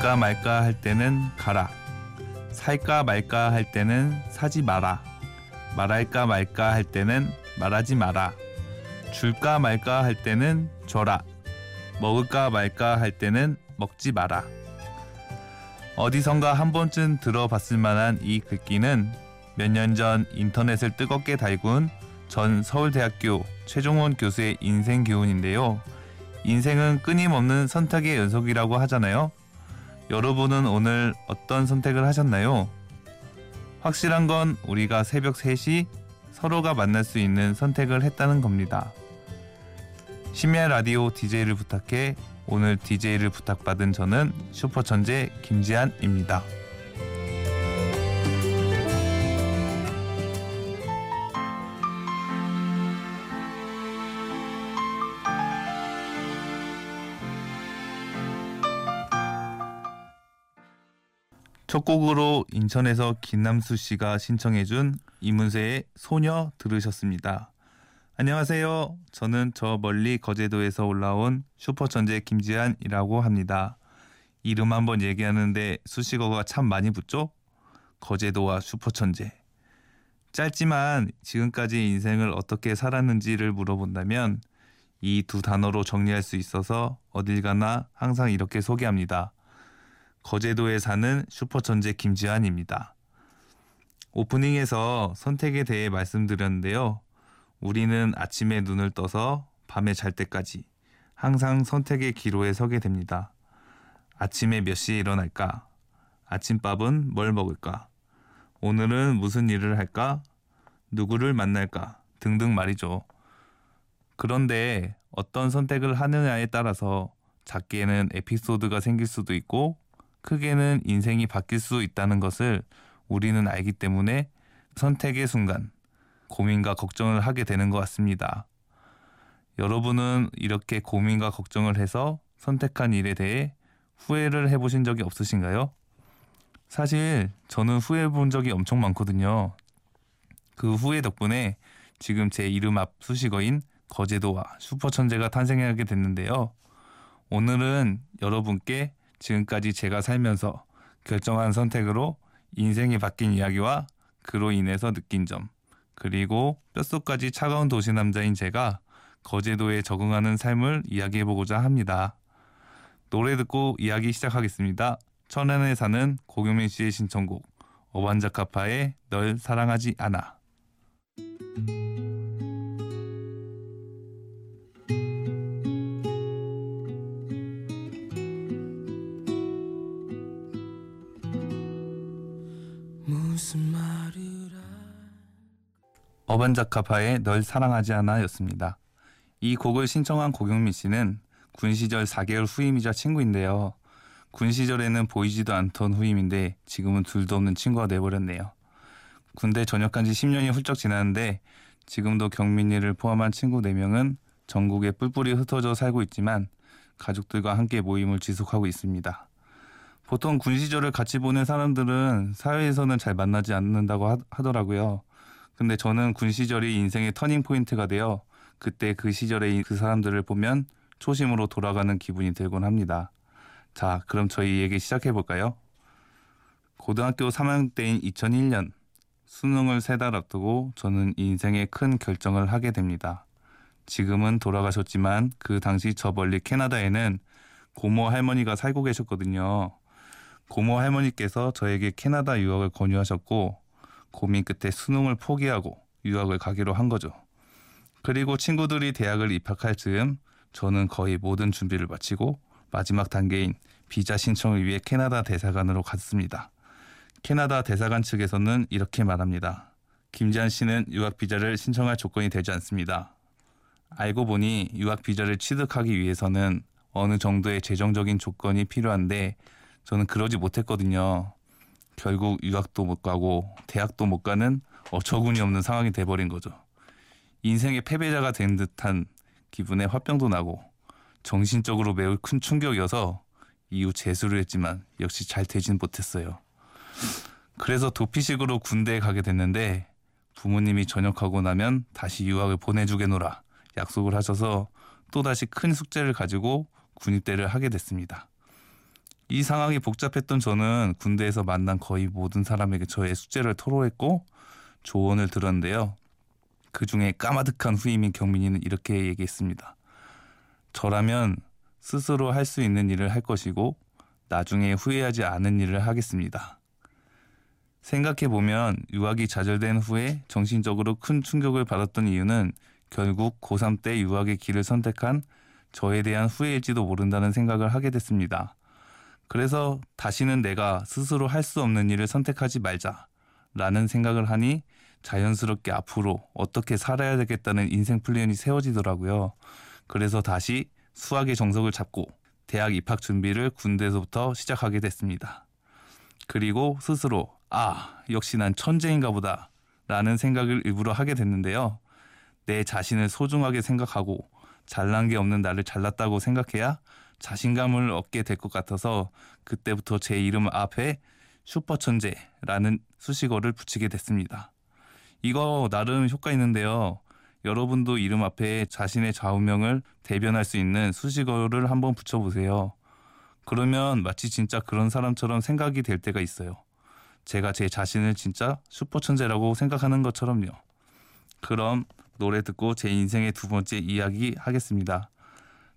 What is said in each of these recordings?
갈까 말까 할 때는 가라. 살까 말까 할 때는 사지 마라. 말할까 말까 할 때는 말하지 마라. 줄까 말까 할 때는 줘라. 먹을까 말까 할 때는 먹지 마라. 어디선가 한 번쯤 들어봤을 만한 이 글귀는 몇 년 전 인터넷을 뜨겁게 달군 전 서울대학교 최종원 교수의 인생 교훈인데요. 인생은 끊임없는 선택의 연속이라고 하잖아요. 여러분은 오늘 어떤 선택을 하셨나요? 확실한 건 우리가 새벽 3시 서로가 만날 수 있는 선택을 했다는 겁니다. 심야 라디오 DJ를 부탁해 오늘 DJ를 부탁받은 저는 슈퍼천재 김지한입니다. 첫 곡으로 인천에서 김남수 씨가 신청해준 이문세의 소녀 들으셨습니다. 안녕하세요. 저는 저 멀리 거제도에서 올라온 슈퍼천재 김지한이라고 합니다. 이름 한번 얘기하는데 수식어가 참 많이 붙죠? 거제도와 슈퍼천재. 짧지만 지금까지 인생을 어떻게 살았는지를 물어본다면 이 두 단어로 정리할 수 있어서 어딜 가나 항상 이렇게 소개합니다. 거제도에 사는 슈퍼천재 김지한입니다. 오프닝에서 선택에 대해 말씀드렸는데요. 우리는 아침에 눈을 떠서 밤에 잘 때까지 항상 선택의 기로에 서게 됩니다. 아침에 몇 시에 일어날까? 아침밥은 뭘 먹을까? 오늘은 무슨 일을 할까? 누구를 만날까? 등등 말이죠. 그런데 어떤 선택을 하느냐에 따라서 작게는 에피소드가 생길 수도 있고 크게는 인생이 바뀔 수 있다는 것을 우리는 알기 때문에 선택의 순간 고민과 걱정을 하게 되는 것 같습니다. 여러분은 이렇게 고민과 걱정을 해서 선택한 일에 대해 후회를 해보신 적이 없으신가요? 사실 저는 후회해 본 적이 엄청 많거든요. 그 후회 덕분에 지금 제 이름 앞 수식어인 거제도와 슈퍼천재가 탄생하게 됐는데요. 오늘은 여러분께 지금까지 제가 살면서 결정한 선택으로 인생이 바뀐 이야기와 그로 인해서 느낀 점, 그리고 뼛속까지 차가운 도시 남자인 제가 거제도에 적응하는 삶을 이야기해보고자 합니다. 노래 듣고 이야기 시작하겠습니다. 천안에 사는 고경민 씨의 신청곡 어반자카파의 널 사랑하지 않아. 어반자카파의 널 사랑하지 않아였습니다. 이 곡을 신청한 고경민 씨는 군 시절 4개월 후임이자 친구인데요. 군 시절에는 보이지도 않던 후임인데 지금은 둘도 없는 친구가 돼버렸네요. 군대 전역한 지 10년이 훌쩍 지났는데 지금도 경민이를 포함한 친구 4명은 전국에 뿔뿔이 흩어져 살고 있지만 가족들과 함께 모임을 지속하고 있습니다. 보통 군 시절을 같이 보낸 사람들은 사회에서는 잘 만나지 않는다고 하더라고요. 근데 저는 군 시절이 인생의 터닝 포인트가 되어 그때 그 시절의 그 사람들을 보면 초심으로 돌아가는 기분이 들곤 합니다. 자, 그럼 저희 얘기 시작해 볼까요? 고등학교 3학년 때인 2001년 수능을 세 달 앞두고 저는 인생의 큰 결정을 하게 됩니다. 지금은 돌아가셨지만 그 당시 저 멀리 캐나다에는 고모 할머니가 살고 계셨거든요. 고모 할머니께서 저에게 캐나다 유학을 권유하셨고 고민 끝에 수능을 포기하고 유학을 가기로 한 거죠. 그리고 친구들이 대학을 입학할 즈음 저는 거의 모든 준비를 마치고 마지막 단계인 비자 신청을 위해 캐나다 대사관으로 갔습니다. 캐나다 대사관 측에서는 이렇게 말합니다. 김지한 씨는 유학 비자를 신청할 조건이 되지 않습니다. 알고 보니 유학 비자를 취득하기 위해서는 어느 정도의 재정적인 조건이 필요한데 저는 그러지 못했거든요. 결국 유학도 못 가고 대학도 못 가는 어처구니 없는 상황이 돼버린 거죠. 인생의 패배자가 된 듯한 기분에 화병도 나고 정신적으로 매우 큰 충격이어서 이후 재수를 했지만 역시 잘 되진 못했어요. 그래서 도피식으로 군대에 가게 됐는데 부모님이 전역하고 나면 다시 유학을 보내주게노라 약속을 하셔서 또다시 큰 숙제를 가지고 군입대를 하게 됐습니다. 이 상황이 복잡했던 저는 군대에서 만난 거의 모든 사람에게 저의 숙제를 토로했고 조언을 들었는데요. 그 중에 까마득한 후임인 경민이는 이렇게 얘기했습니다. 저라면 스스로 할 수 있는 일을 할 것이고 나중에 후회하지 않은 일을 하겠습니다. 생각해보면 유학이 좌절된 후에 정신적으로 큰 충격을 받았던 이유는 결국 고3 때 유학의 길을 선택한 저에 대한 후회일지도 모른다는 생각을 하게 됐습니다. 그래서 다시는 내가 스스로 할 수 없는 일을 선택하지 말자 라는 생각을 하니 자연스럽게 앞으로 어떻게 살아야 되겠다는 인생 플랜이 세워지더라고요. 그래서 다시 수학의 정석을 잡고 대학 입학 준비를 군대에서부터 시작하게 됐습니다. 그리고 스스로 아, 역시 난 천재인가 보다 라는 생각을 일부러 하게 됐는데요. 내 자신을 소중하게 생각하고 잘난 게 없는 나를 잘났다고 생각해야 자신감을 얻게 될 것 같아서 그때부터 제 이름 앞에 슈퍼천재라는 수식어를 붙이게 됐습니다. 이거 나름 효과 있는데요. 여러분도 이름 앞에 자신의 좌우명을 대변할 수 있는 수식어를 한번 붙여보세요. 그러면 마치 진짜 그런 사람처럼 생각이 될 때가 있어요. 제가 제 자신을 진짜 슈퍼천재라고 생각하는 것처럼요. 그럼 노래 듣고 제 인생의 두 번째 이야기 하겠습니다.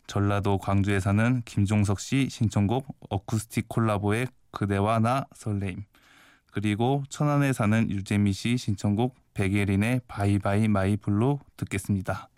전라도 광주에 사는 김종석 씨 신청곡 어쿠스틱 콜라보의 그대와 나 설레임 그리고 천안에 사는 유재미 씨 신청곡 백예린의 Bye bye my blue 듣겠습니다.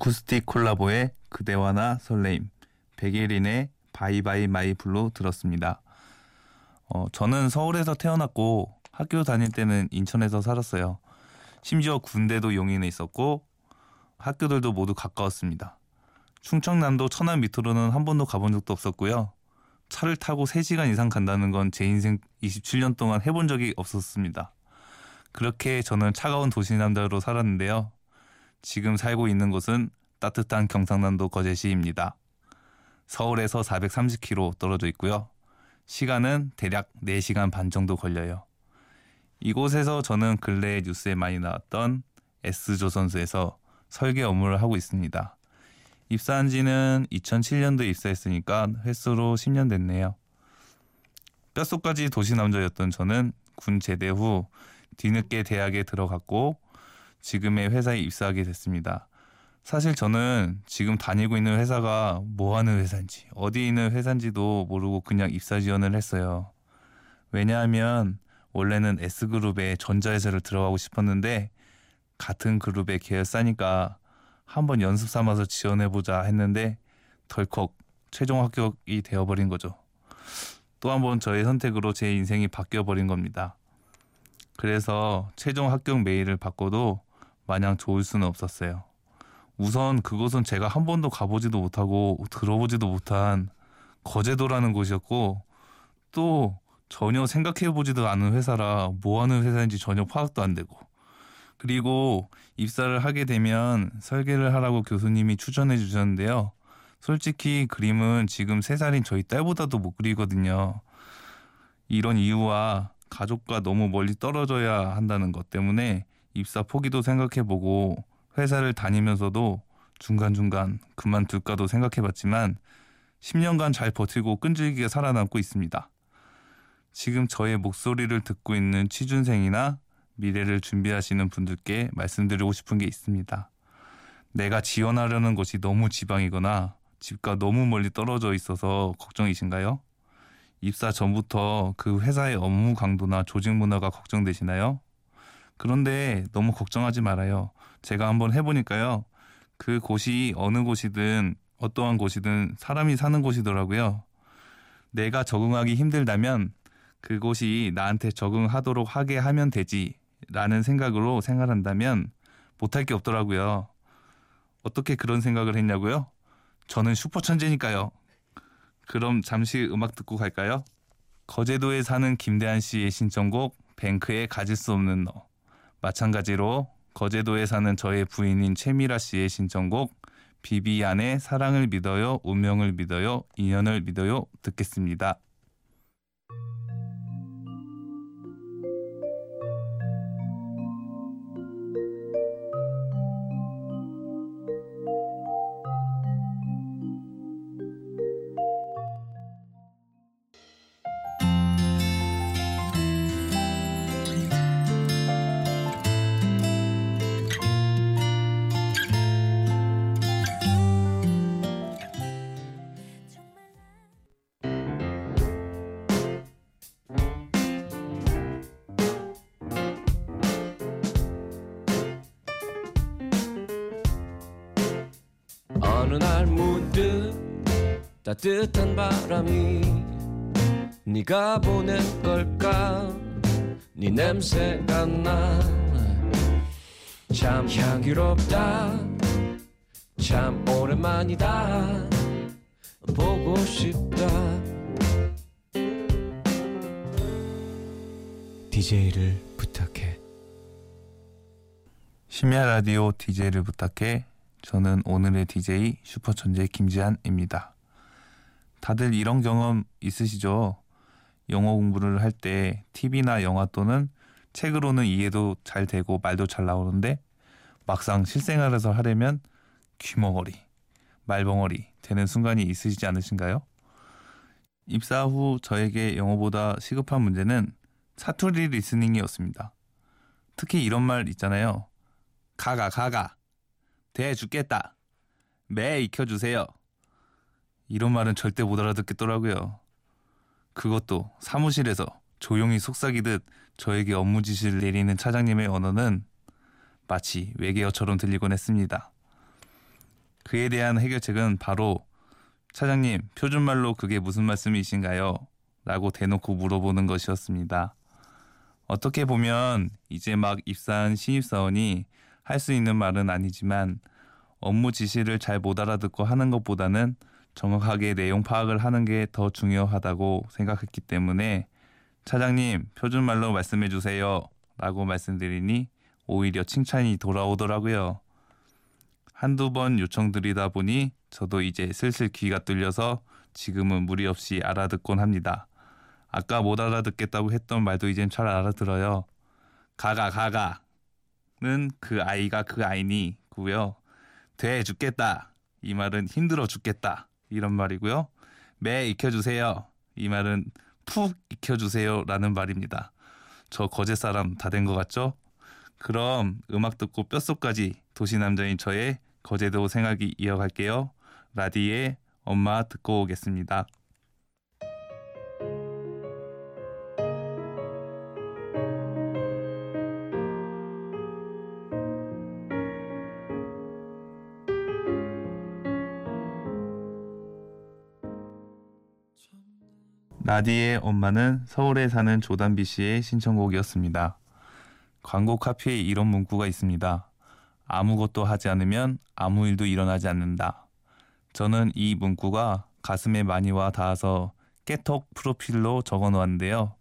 어쿠스틱 콜라보의 그대와 나 설레임, 백예린의 Bye bye my blue 들었습니다. 어, 저는 서울에서 태어났고 학교 다닐 때는 인천에서 살았어요. 심지어 군대도 용인에 있었고 학교들도 모두 가까웠습니다. 충청남도 천안 밑으로는 한 번도 가본 적도 없었고요. 차를 타고 3시간 이상 간다는 건 제 인생 27년 동안 해본 적이 없었습니다. 그렇게 저는 차가운 도시 남자로 살았는데요. 지금 살고 있는 곳은 따뜻한 경상남도 거제시입니다. 서울에서 430km 떨어져 있고요. 시간은 대략 4시간 반 정도 걸려요. 이곳에서 저는 근래 뉴스에 많이 나왔던 S조선소에서 설계 업무를 하고 있습니다. 입사한 지는 2007년도에 입사했으니까 횟수로 10년 됐네요. 뼛속까지 도시 남자였던 저는 군 제대 후 뒤늦게 대학에 들어갔고 지금의 회사에 입사하게 됐습니다. 사실 저는 지금 다니고 있는 회사가 뭐 하는 회사인지, 어디 있는 회사인지도 모르고 그냥 입사 지원을 했어요. 왜냐하면 원래는 S그룹에 전자회사를 들어가고 싶었는데 같은 그룹의 계열사니까 한번 연습 삼아서 지원해보자 했는데 덜컥 최종 합격이 되어버린 거죠. 또 한 번 저의 선택으로 제 인생이 바뀌어버린 겁니다. 그래서 최종 합격 메일을 받고도 마냥 좋을 수는 없었어요. 우선 그곳은 제가 한 번도 가보지도 못하고 들어보지도 못한 거제도라는 곳이었고 또 전혀 생각해보지도 않은 회사라 뭐 하는 회사인지 전혀 파악도 안 되고 그리고 입사를 하게 되면 설계를 하라고 교수님이 추천해 주셨는데요. 솔직히 그림은 지금 세살인 저희 딸보다도 못 그리거든요. 이런 이유와 가족과 너무 멀리 떨어져야 한다는 것 때문에 입사 포기도 생각해보고 회사를 다니면서도 중간중간 그만둘까도 생각해봤지만 10년간 잘 버티고 끈질기게 살아남고 있습니다. 지금 저의 목소리를 듣고 있는 취준생이나 미래를 준비하시는 분들께 말씀드리고 싶은 게 있습니다. 내가 지원하려는 곳이 너무 지방이거나 집과 너무 멀리 떨어져 있어서 걱정이신가요? 입사 전부터 그 회사의 업무 강도나 조직 문화가 걱정되시나요? 그런데 너무 걱정하지 말아요. 제가 한번 해보니까요. 그 곳이 어느 곳이든 어떠한 곳이든 사람이 사는 곳이더라고요. 내가 적응하기 힘들다면 그곳이 나한테 적응하도록 하게 하면 되지 라는 생각으로 생각한다면 못할 게 없더라고요. 어떻게 그런 생각을 했냐고요? 저는 슈퍼천재니까요. 그럼 잠시 음악 듣고 갈까요? 거제도에 사는 김대한 씨의 신청곡 뱅크의 가질 수 없는 너 마찬가지로 거제도에 사는 저의 부인인 최미라 씨의 신청곡 비비안의 사랑을 믿어요, 운명을 믿어요, 인연을 믿어요 듣겠습니다. 따뜻한 바람이 네가 보낸 걸까? 네 냄새가 나 참 향기롭다. 참 오랜만이다. 보고 싶다. DJ를 부탁해. 심야 라디오 DJ를 부탁해. 저는 오늘의 DJ 슈퍼천재 김지한입니다. 다들 이런 경험 있으시죠? 영어 공부를 할 때 TV나 영화 또는 책으로는 이해도 잘 되고 말도 잘 나오는데 막상 실생활에서 하려면 귀머거리, 말벙어리 되는 순간이 있으시지 않으신가요? 입사 후 저에게 영어보다 시급한 문제는 사투리 리스닝이었습니다. 특히 이런 말 있잖아요. 가가 가가 대 죽겠다. 매 익혀주세요. 이런 말은 절대 못 알아듣겠더라고요. 그것도 사무실에서 조용히 속삭이듯 저에게 업무 지시를 내리는 차장님의 언어는 마치 외계어처럼 들리곤 했습니다. 그에 대한 해결책은 바로 차장님 표준말로 그게 무슨 말씀이신가요? 라고 대놓고 물어보는 것이었습니다. 어떻게 보면 이제 막 입사한 신입사원이 할 수 있는 말은 아니지만 업무 지시를 잘 못 알아듣고 하는 것보다는 정확하게 내용 파악을 하는 게 더 중요하다고 생각했기 때문에 차장님 표준말로 말씀해 주세요 라고 말씀드리니 오히려 칭찬이 돌아오더라고요. 한두 번 요청드리다 보니 저도 이제 슬슬 귀가 뚫려서 지금은 무리 없이 알아듣곤 합니다. 아까 못 알아듣겠다고 했던 말도 이젠 잘 알아들어요. 가가 가가는 그 아이가 그 아이니고요. 돼 죽겠다 이 말은 힘들어 죽겠다 이런 말이고요. 매 익혀주세요 이 말은 푹 익혀주세요라는 말입니다. 저 거제 사람 다 된 것 같죠? 그럼 음악 듣고 뼛속까지 도시 남자인 저의 거제도 생각이 이어갈게요. 라디의 엄마 듣고 오겠습니다. 라디의 엄마는 서울에 사는 조단비 씨의 신청곡이었습니다. 광고 카피에 이런 문구가 있습니다. 아무것도 하지 않으면 아무 일도 일어나지 않는다. 저는 이 문구가 가슴에 많이 와 닿아서 깨톡 프로필로 적어 놓았는데요.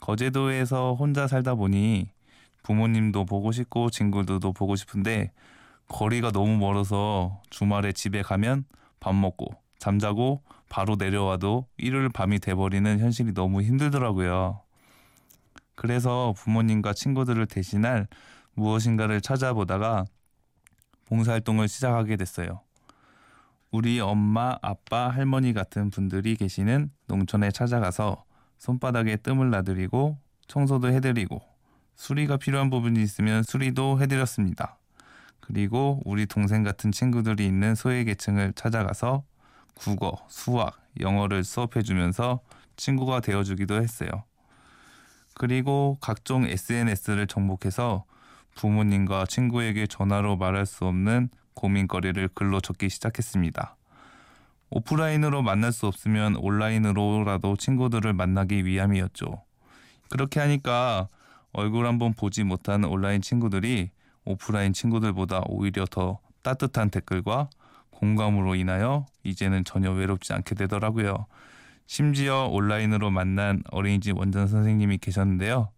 거제도에서 혼자 살다 보니 부모님도 보고 싶고 친구들도 보고 싶은데 거리가 너무 멀어서 주말에 집에 가면 밥 먹고 잠자고 바로 내려와도 일요일 밤이 돼버리는 현실이 너무 힘들더라고요. 그래서 부모님과 친구들을 대신할 무엇인가를 찾아보다가 봉사활동을 시작하게 됐어요. 우리 엄마, 아빠, 할머니 같은 분들이 계시는 농촌에 찾아가서 손바닥에 뜸을 놔드리고 청소도 해드리고 수리가 필요한 부분이 있으면 수리도 해드렸습니다. 그리고 우리 동생 같은 친구들이 있는 소외계층을 찾아가서 국어, 수학, 영어를 수업해주면서 친구가 되어주기도 했어요. 그리고 각종 SNS를 정복해서 부모님과 친구에게 전화로 말할 수 없는 고민거리를 글로 적기 시작했습니다. 오프라인으로 만날 수 없으면 온라인으로라도 친구들을 만나기 위함이었죠. 그렇게 하니까 얼굴 한번 보지 못한 온라인 친구들이 오프라인 친구들보다 오히려 더 따뜻한 댓글과 공감으로 인하여 이제는 전혀 외롭지 않게 되더라고요. 심지어 온라인으로 만난 어린이집 원장 선생님이 계셨는데요.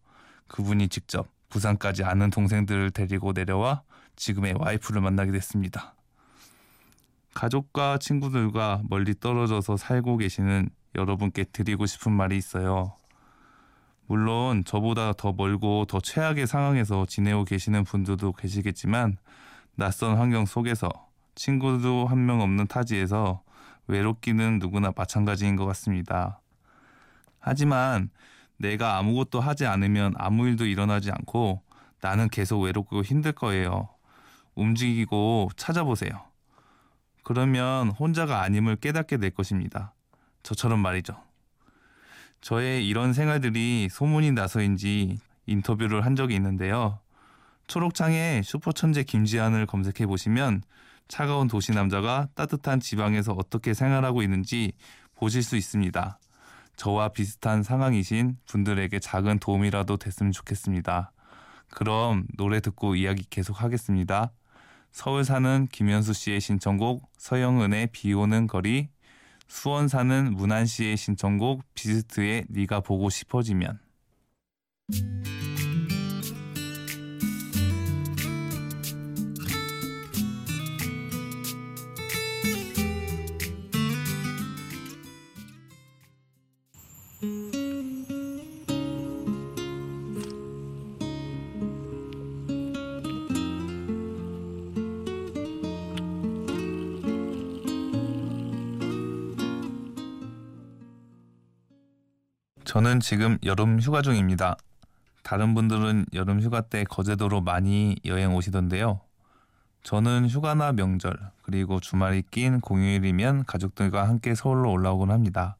그분이 직접 부산까지 아는 동생들을 데리고 내려와 지금의 와이프를 만나게 됐습니다. 가족과 친구들과 멀리 떨어져서 살고 계시는 여러분께 드리고 싶은 말이 있어요. 물론 저보다 더 멀고 더 최악의 상황에서 지내고 계시는 분들도 계시겠지만 낯선 환경 속에서 친구도 한 명 없는 타지에서 외롭기는 누구나 마찬가지인 것 같습니다. 하지만 내가 아무것도 하지 않으면 아무 일도 일어나지 않고 나는 계속 외롭고 힘들 거예요. 움직이고 찾아보세요. 그러면 혼자가 아님을 깨닫게 될 것입니다. 저처럼 말이죠. 저의 이런 생활들이 소문이 나서인지 인터뷰를 한 적이 있는데요. 초록창에 슈퍼천재 김지한을 검색해 보시면 차가운 도시 남자가 따뜻한 지방에서 어떻게 생활하고 있는지 보실 수 있습니다. 저와 비슷한 상황이신 분들에게 작은 도움이라도 됐으면 좋겠습니다. 그럼 노래 듣고 이야기 계속 하겠습니다. 서울 사는 김현수 씨의 신청곡 서영은의 비 오는 거리 수원 사는 문한 씨의 신청곡 비스트의 네가 보고 싶어지면 저는 지금 여름 휴가 중입니다. 다른 분들은 여름 휴가 때 거제도로 많이 여행 오시던데요. 저는 휴가나 명절 그리고 주말이 낀 공휴일이면 가족들과 함께 서울로 올라오곤 합니다.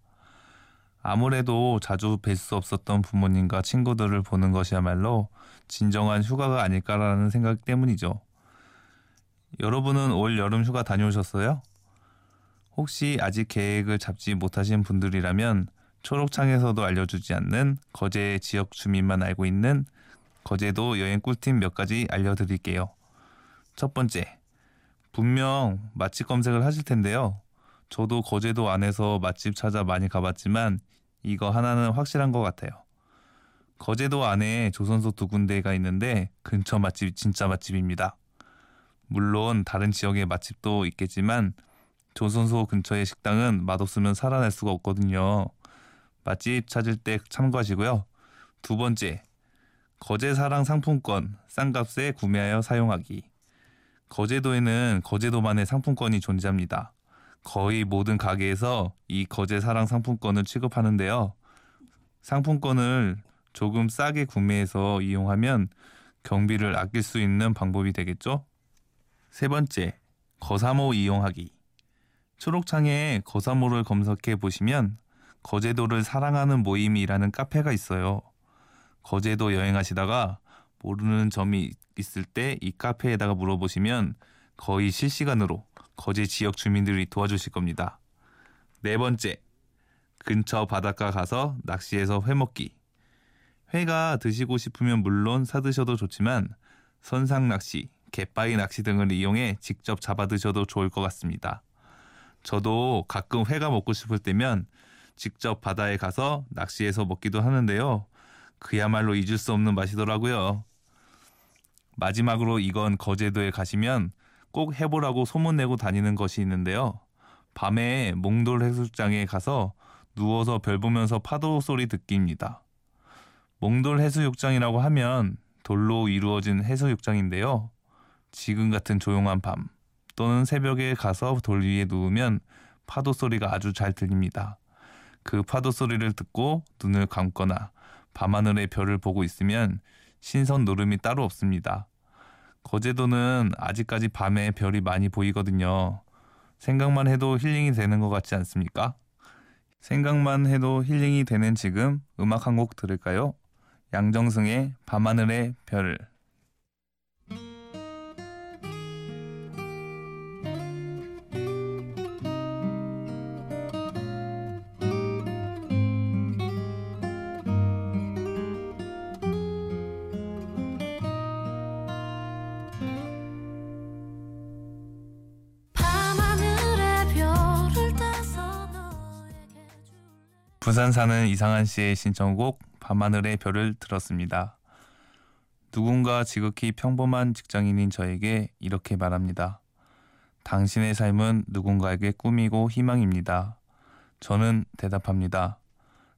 아무래도 자주 뵐 수 없었던 부모님과 친구들을 보는 것이야말로 진정한 휴가가 아닐까라는 생각 때문이죠. 여러분은 올 여름 휴가 다녀오셨어요? 혹시 아직 계획을 잡지 못하신 분들이라면 초록창에서도 알려주지 않는 거제 지역 주민만 알고 있는 거제도 여행 꿀팁 몇 가지 알려드릴게요. 첫 번째, 분명 맛집 검색을 하실 텐데요. 저도 거제도 안에서 맛집 찾아 많이 가봤지만 이거 하나는 확실한 것 같아요. 거제도 안에 조선소 두 군데가 있는데 근처 맛집 진짜 맛집입니다. 물론 다른 지역의 맛집도 있겠지만 조선소 근처의 식당은 맛없으면 살아날 수가 없거든요. 맛집 찾을 때 참고하시고요. 두 번째, 거제사랑 상품권 싼 값에 구매하여 사용하기. 거제도에는 거제도만의 상품권이 존재합니다. 거의 모든 가게에서 이 거제사랑 상품권을 취급하는데요. 상품권을 조금 싸게 구매해서 이용하면 경비를 아낄 수 있는 방법이 되겠죠? 세 번째, 거사모 이용하기. 초록창에 거사모를 검색해 보시면 거제도를 사랑하는 모임이라는 카페가 있어요. 거제도 여행하시다가 모르는 점이 있을 때 이 카페에다가 물어보시면 거의 실시간으로 거제 지역 주민들이 도와주실 겁니다. 네 번째, 근처 바닷가 가서 낚시해서 회 먹기. 회가 드시고 싶으면 물론 사드셔도 좋지만 선상 낚시, 갯바위 낚시 등을 이용해 직접 잡아 드셔도 좋을 것 같습니다. 저도 가끔 회가 먹고 싶을 때면 직접 바다에 가서 낚시해서 먹기도 하는데요. 그야말로 잊을 수 없는 맛이더라고요. 마지막으로 이건 거제도에 가시면 꼭 해보라고 소문내고 다니는 것이 있는데요. 밤에 몽돌 해수욕장에 가서 누워서 별 보면서 파도 소리 듣기입니다. 몽돌 해수욕장이라고 하면 돌로 이루어진 해수욕장인데요. 지금 같은 조용한 밤 또는 새벽에 가서 돌 위에 누우면 파도 소리가 아주 잘 들립니다. 그 파도 소리를 듣고 눈을 감거나 밤하늘의 별을 보고 있으면 신선 노름이 따로 없습니다. 거제도는 아직까지 밤에 별이 많이 보이거든요. 생각만 해도 힐링이 되는 것 같지 않습니까? 생각만 해도 힐링이 되는 지금 음악 한 곡 들을까요? 양정승의 밤하늘의 별. 부산 사는 이상한 씨의 신청곡 밤하늘의 별을 들었습니다. 누군가 지극히 평범한 직장인인 저에게 이렇게 말합니다. 당신의 삶은 누군가에게 꿈이고 희망입니다. 저는 대답합니다.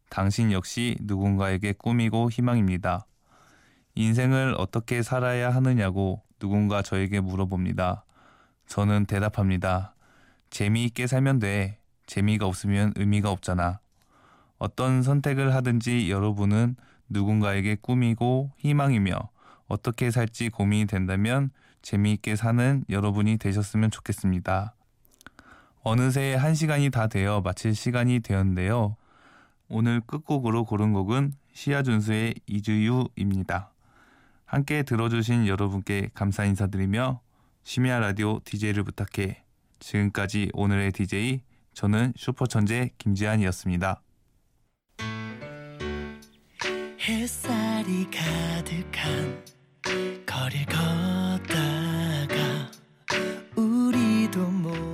당신 역시 누군가에게 꿈이고 희망입니다. 인생을 어떻게 살아야 하느냐고 누군가 저에게 물어봅니다. 저는 대답합니다. 재미있게 살면 돼. 재미가 없으면 의미가 없잖아. 어떤 선택을 하든지 여러분은 누군가에게 꿈이고 희망이며 어떻게 살지 고민이 된다면 재미있게 사는 여러분이 되셨으면 좋겠습니다. 어느새 한 시간이 다 되어 마칠 시간이 되었는데요. 오늘 끝곡으로 고른 곡은 시아준수의 이주유입니다. 함께 들어주신 여러분께 감사 인사드리며 심야 라디오 DJ를 부탁해 지금까지 오늘의 DJ 저는 슈퍼천재 김지한이었습니다. 햇살이 가득한 거리를 걷다가 우리도 모르